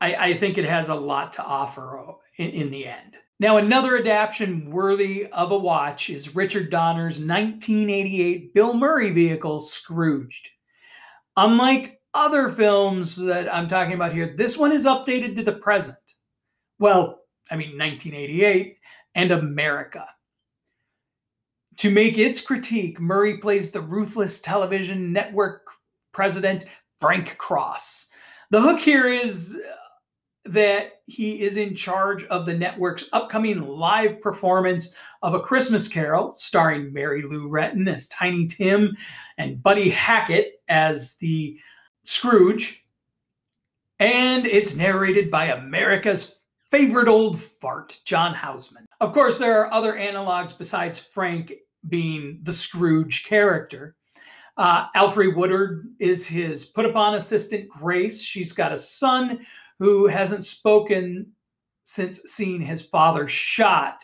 I, I think it has a lot to offer uh, in, in the end. Now, another adaptation worthy of a watch is Richard Donner's 1988 Bill Murray vehicle, Scrooged. Unlike other films that I'm talking about here, this one is updated to the present. Well, I mean, 1988 and America. To make its critique, Murray plays the ruthless television network president, Frank Cross. The hook here is uh, that he is in charge of the network's upcoming live performance of A Christmas Carol, starring Mary Lou Retton as Tiny Tim and Buddy Hackett as the Scrooge. And it's narrated by America's favorite old fart, John Houseman. Of course, there are other analogs besides Frank being the Scrooge character. Uh, Alfre Woodard is his put upon assistant, Grace. She's got a son who hasn't spoken since seeing his father shot.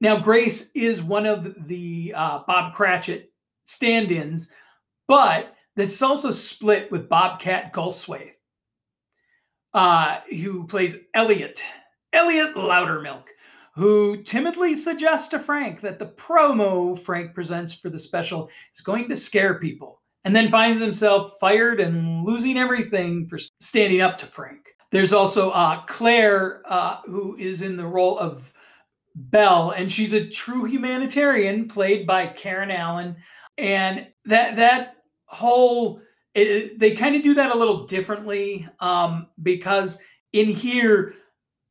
Now, Grace is one of the uh, Bob Cratchit stand ins, but that's also split with Bobcat Goldthwait, uh, who plays Elliot, Elliot Loudermilk, who timidly suggests to Frank that the promo Frank presents for the special is going to scare people, and then finds himself fired and losing everything for standing up to Frank. There's also uh, Claire, uh, who is in the role of Belle, and she's a true humanitarian, played by Karen Allen. And that that whole it, they kind of do that a little differently um, because in here,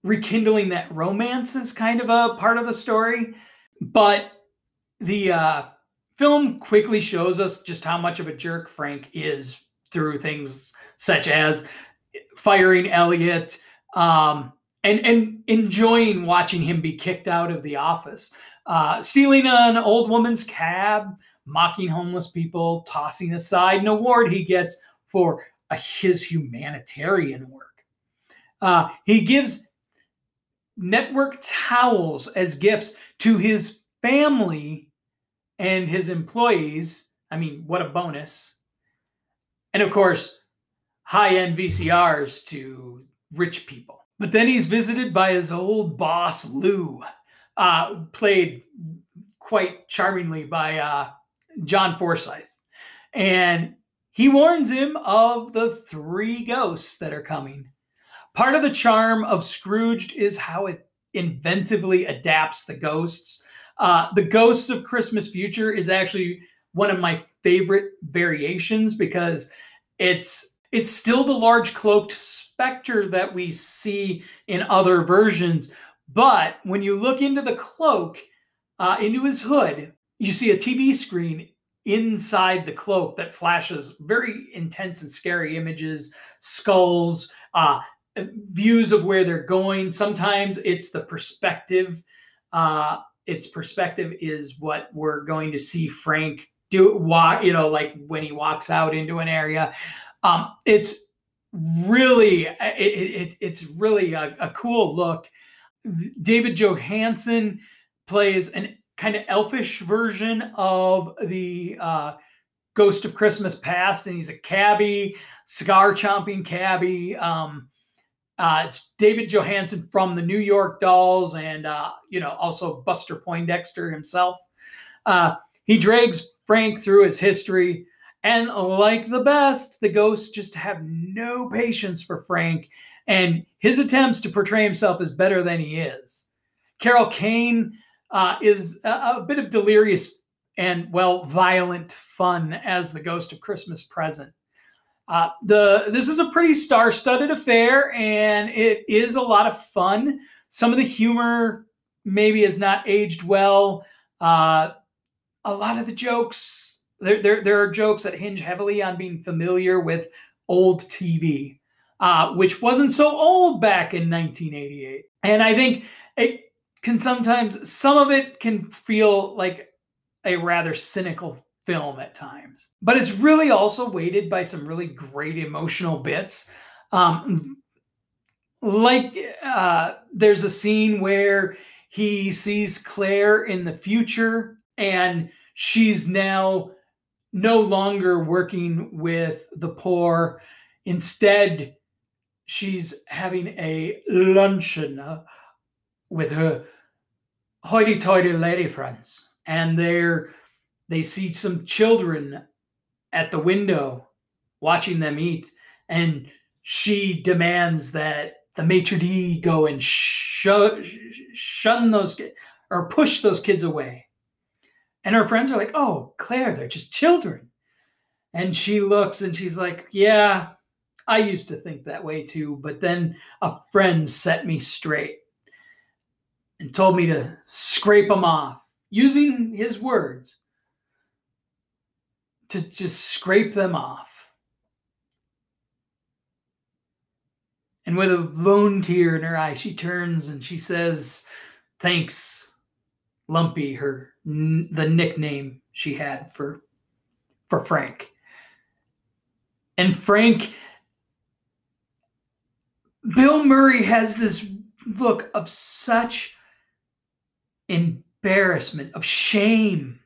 rekindling that romance is kind of a part of the story, but the uh, film quickly shows us just how much of a jerk Frank is through things such as firing Elliot, um, and and enjoying watching him be kicked out of the office, uh, stealing an old woman's cab, mocking homeless people, tossing aside an award he gets for uh, his humanitarian work. Uh, he gives network towels as gifts to his family and his employees. I mean, what a bonus. And of course, high end VCRs to rich people. But then he's visited by his old boss, Lou, uh, played quite charmingly by uh, John Forsythe. And he warns him of the three ghosts that are coming. Part of the charm of Scrooged is how it inventively adapts the ghosts. Uh, the Ghosts of Christmas Future is actually one of my favorite variations because it's it's still the large cloaked specter that we see in other versions, but when you look into the cloak, uh, into his hood, you see a TV screen inside the cloak that flashes very intense and scary images, skulls, uh, views of where they're going. Sometimes it's the perspective. Uh, its perspective is what we're going to see Frank do. Walk, you know, like when he walks out into an area. Um, it's really, it, it, it's really a, a cool look. David Johansen plays an kind of elfish version of the uh, Ghost of Christmas Past, and he's a cabbie, cigar chomping cabbie. Um, uh, it's David Johansen from the New York Dolls, and uh, you know also Buster Poindexter himself. Uh, he drags Frank through his history, and like the best, the ghosts just have no patience for Frank, and his attempts to portray himself as better than he is. Carol Kane uh, is a, a, bit of delirious and well violent fun as the Ghost of Christmas Present. Uh, the this is a pretty star-studded affair, and it is a lot of fun. Some of the humor maybe has not aged well. Uh, a lot of the jokes there, there there are jokes that hinge heavily on being familiar with old TV, uh, which wasn't so old back in 1988. And I think it can sometimes some of it can feel like a rather cynical film at times. But it's really also weighted by some really great emotional bits. Um, like uh, there's a scene where he sees Claire in the future and she's now no longer working with the poor. Instead, she's having a luncheon with her hoity-toity lady friends, and they're they see some children at the window watching them eat, and she demands that the maitre d' go and shun, shun those kids or push those kids away. And her friends are like, "Oh, Claire, they're just children." And she looks and she's like, "Yeah, I used to think that way too, but then a friend set me straight and told me to scrape them off, using his words to just scrape them off. And with a lone tear in her eye, she turns and she says, Thanks, Lumpy, her the nickname she had for for Frank. And Frank Bill Murray has this look of such embarrassment, of shame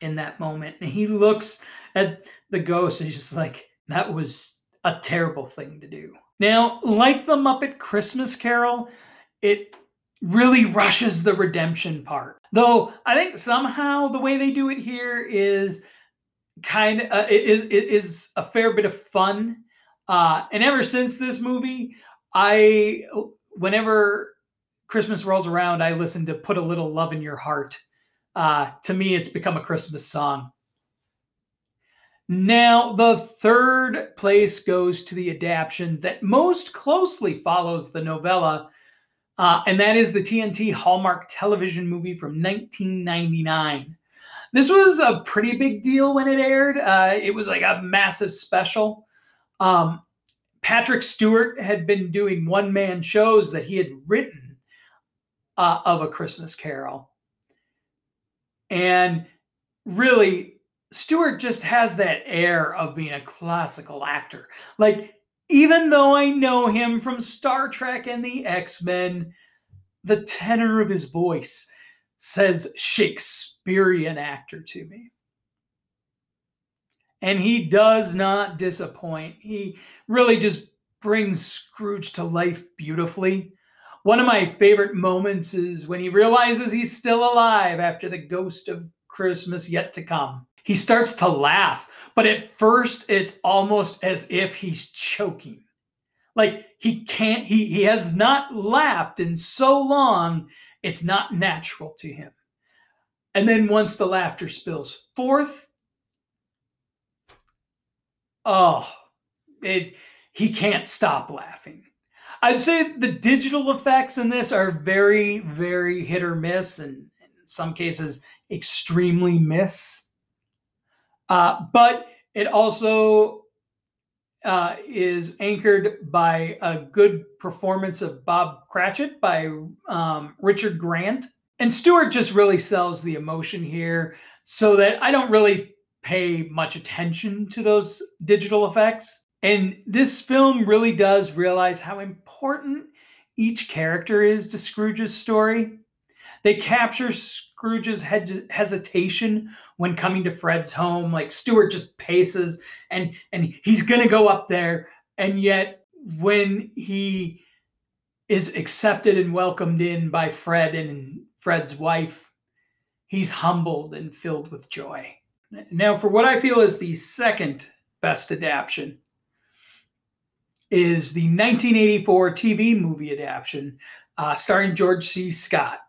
in that moment. And he looks at the ghost and he's just like, that was a terrible thing to do. Now, like the Muppet Christmas Carol, it really rushes the redemption part. Though I think somehow the way they do it here is kind of uh, is is a fair bit of fun. Uh, and ever since this movie, I whenever Christmas rolls around, I listen to "Put a Little Love in Your Heart." Uh, to me, it's become a Christmas song. Now, the third place goes to the adaptation that most closely follows the novella, uh, and that is the TNT Hallmark television movie from 1999. This was a pretty big deal when it aired. Uh, it was like a massive special. Um, Patrick Stewart had been doing one man shows that he had written uh, of A Christmas Carol. And really, Stewart just has that air of being a classical actor. Like, even though I know him from Star Trek and the X Men, the tenor of his voice says Shakespearean actor to me. And he does not disappoint. He really just brings Scrooge to life beautifully One of my favorite moments is when he realizes he's still alive after the ghost of Christmas yet to come. He starts to laugh, but at first it's almost as if he's choking. Like he can't, he, he has not laughed in so long, it's not natural to him. And then once the laughter spills forth, oh, it, he can't stop laughing. I'd say the digital effects in this are very, very hit or miss, and in some cases, extremely miss. Uh, but it also uh, is anchored by a good performance of Bob Cratchit by um, Richard Grant. And Stewart just really sells the emotion here so that I don't really pay much attention to those digital effects. And this film really does realize how important each character is to Scrooge's story. They capture Scrooge's hesitation when coming to Fred's home. Like Stewart just paces and and he's gonna go up there, and yet when he is accepted and welcomed in by Fred and Fred's wife, he's humbled and filled with joy. Now, for what I feel is the second best adaptation, is the 1984 TV movie adaptation uh, starring George C. Scott.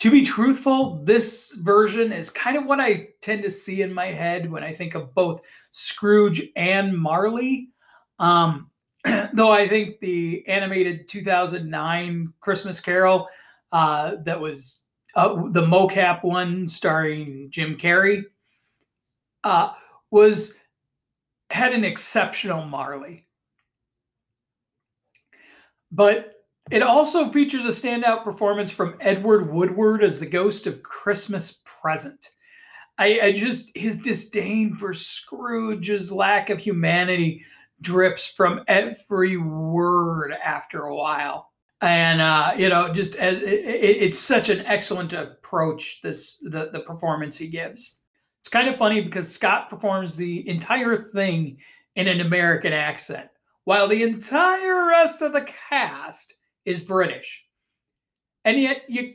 To be truthful, this version is kind of what I tend to see in my head when I think of both Scrooge and Marley. Um, though I think the animated 2009 Christmas Carol uh, that was uh, the mocap one starring Jim Carrey uh, was had an exceptional Marley. But it also features a standout performance from Edward Woodward as the ghost of Christmas Present. I, I just his disdain for Scrooge's lack of humanity drips from every word after a while and uh, you know, just as it, it, it's such an excellent approach. This the the performance he gives. It's kind of funny because Scott performs the entire thing in an American accent, while the entire rest of the cast is British, and yet you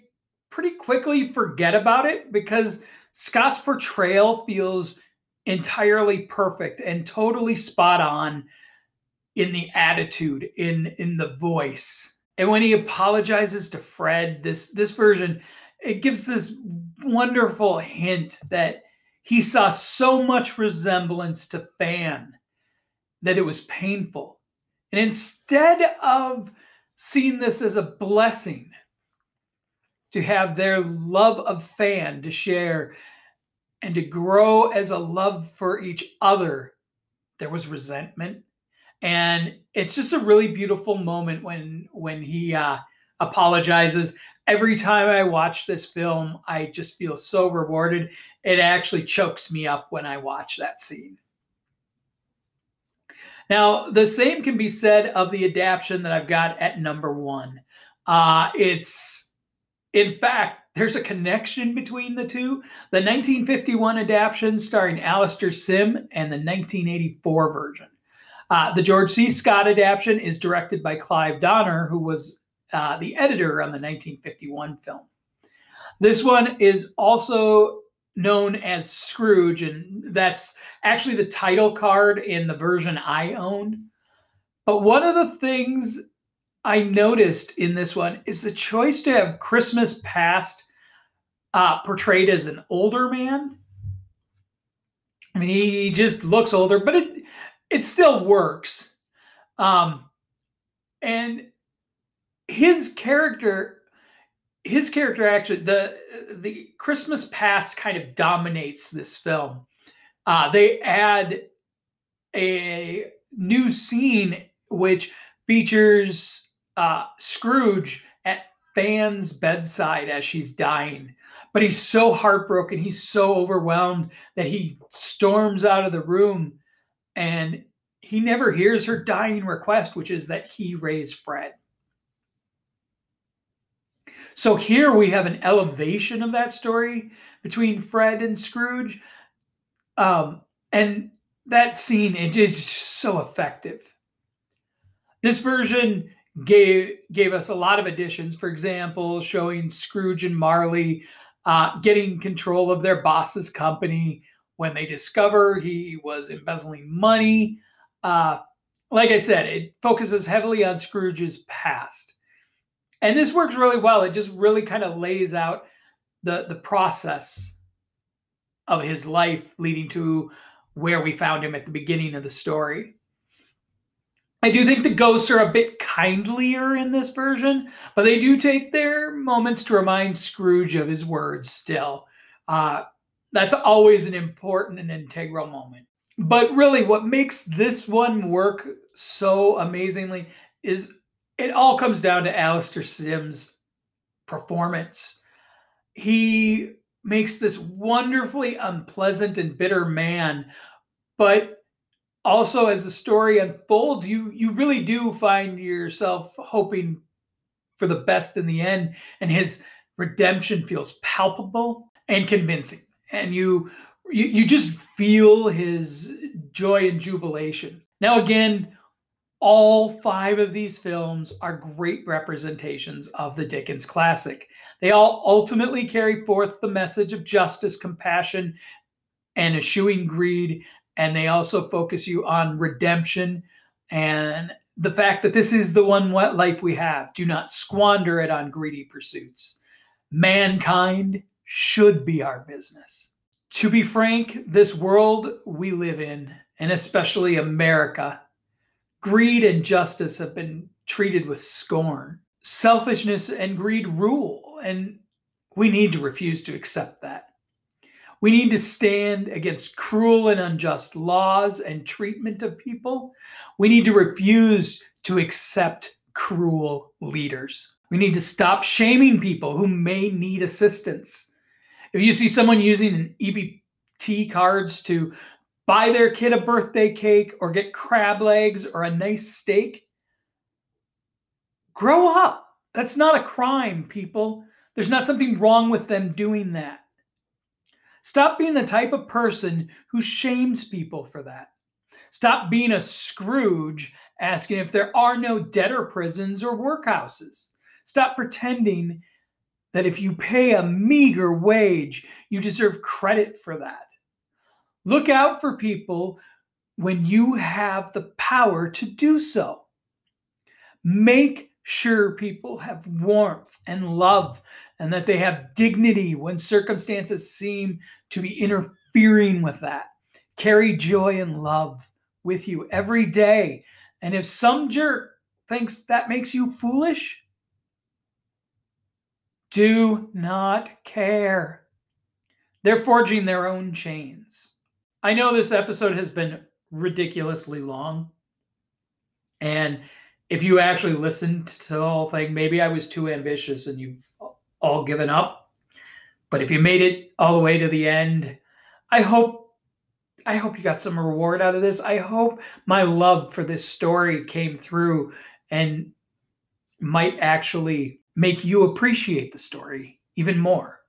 pretty quickly forget about it because Scott's portrayal feels entirely perfect and totally spot on in the attitude, in in the voice. And when he apologizes to Fred, this this version it gives this wonderful hint that he saw so much resemblance to Fan that it was painful. And instead of seeing this as a blessing to have their love of Fan to share and to grow as a love for each other, there was resentment and it's just a really beautiful moment when when he uh, apologizes. Every time I watch this film, I just feel so rewarded. It actually chokes me up when I watch that scene. Now, the same can be said of the adaptation that I've got at number one. Uh, it's, in fact, there's a connection between the two. The 1951 adaptation starring Alastair Sim and the 1984 version. Uh, the George C. Scott adaptation is directed by Clive Donner, who was uh, the editor on the 1951 film. This one is also known as Scrooge, and that's actually the title card in the version I owned. But one of the things I noticed in this one is the choice to have Christmas past uh, portrayed as an older man. I mean, he just looks older, but it it still works. Um, and his character, his character actually, the the Christmas past kind of dominates this film. Uh, they add a new scene which features uh, Scrooge at Fan's bedside as she's dying. But he's so heartbroken, he's so overwhelmed that he storms out of the room and he never hears her dying request, which is that he raise Fred. So here we have an elevation of that story between Fred and Scrooge. Um, and that scene it is so effective. This version gave gave us a lot of additions. For example, showing Scrooge and Marley uh, getting control of their boss's company when they discover he was embezzling money. Uh, like I said, it focuses heavily on Scrooge's past. And this works really well. It just really kind of lays out the, the process of his life leading to where we found him at the beginning of the story. I do think the ghosts are a bit kindlier in this version, but they do take their moments to remind Scrooge of his words still. Uh, that's always an important and integral moment. But really, what makes this one work so amazingly is it all comes down to Alastair Sim's performance. He makes this wonderfully unpleasant and bitter man, but also as the story unfolds, you you really do find yourself hoping for the best in the end, and his redemption feels palpable and convincing, and you you, you just feel his joy and jubilation. Now, again, all five of these films are great representations of the Dickens classic. They all ultimately carry forth the message of justice, compassion, and eschewing greed. And they also focus you on redemption and the fact that this is the one life we have. Do not squander it on greedy pursuits. Mankind should be our business. To be frank, this world we live in, and especially America, greed and justice have been treated with scorn. Selfishness and greed rule, and we need to refuse to accept that. We need to stand against cruel and unjust laws and treatment of people. We need to refuse to accept cruel leaders. We need to stop shaming people who may need assistance. If you see someone using an EBT cards to buy their kid a birthday cake or get crab legs or a nice steak, grow up. That's not a crime, people. There's not something wrong with them doing that. Stop being the type of person who shames people for that. Stop being a Scrooge asking if there are no debtor prisons or workhouses. Stop pretending that if you pay a meager wage, you deserve credit for that. Look out for people when you have the power to do so. Make sure people have warmth and love and that they have dignity when circumstances seem to be interfering with that. Carry joy and love with you every day. And if some jerk thinks that makes you foolish, do not care. They're forging their own chains. I know this episode has been ridiculously long. And if you actually listened to the whole thing, maybe I was too ambitious and you've all given up. But if you made it all the way to the end, I hope I hope you got some reward out of this. I hope my love for this story came through and might actually make you appreciate the story even more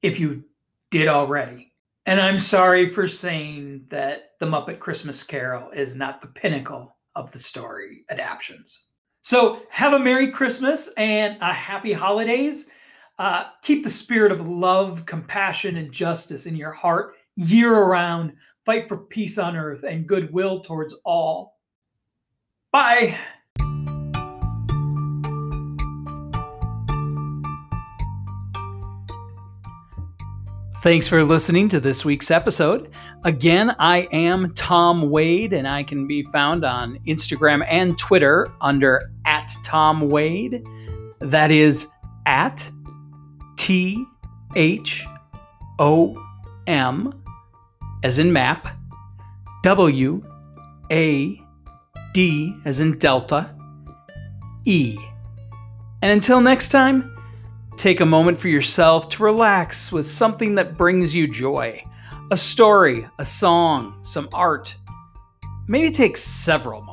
if you did already. And I'm sorry for saying that The Muppet Christmas Carol is not the pinnacle of the story adaptations. So have a Merry Christmas and a Happy Holidays. Uh, keep the spirit of love, compassion, and justice in your heart year around. Fight for peace on earth and goodwill towards all. Bye. Thanks for listening to this week's episode. Again, I am Thom Wade, and I can be found on Instagram and Twitter under at Thom Wade. That is at T H O M, as in map, W A D, as in Delta, E. And until next time, Take a moment for yourself to relax with something that brings you joy a story, a song, some art. Maybe take several moments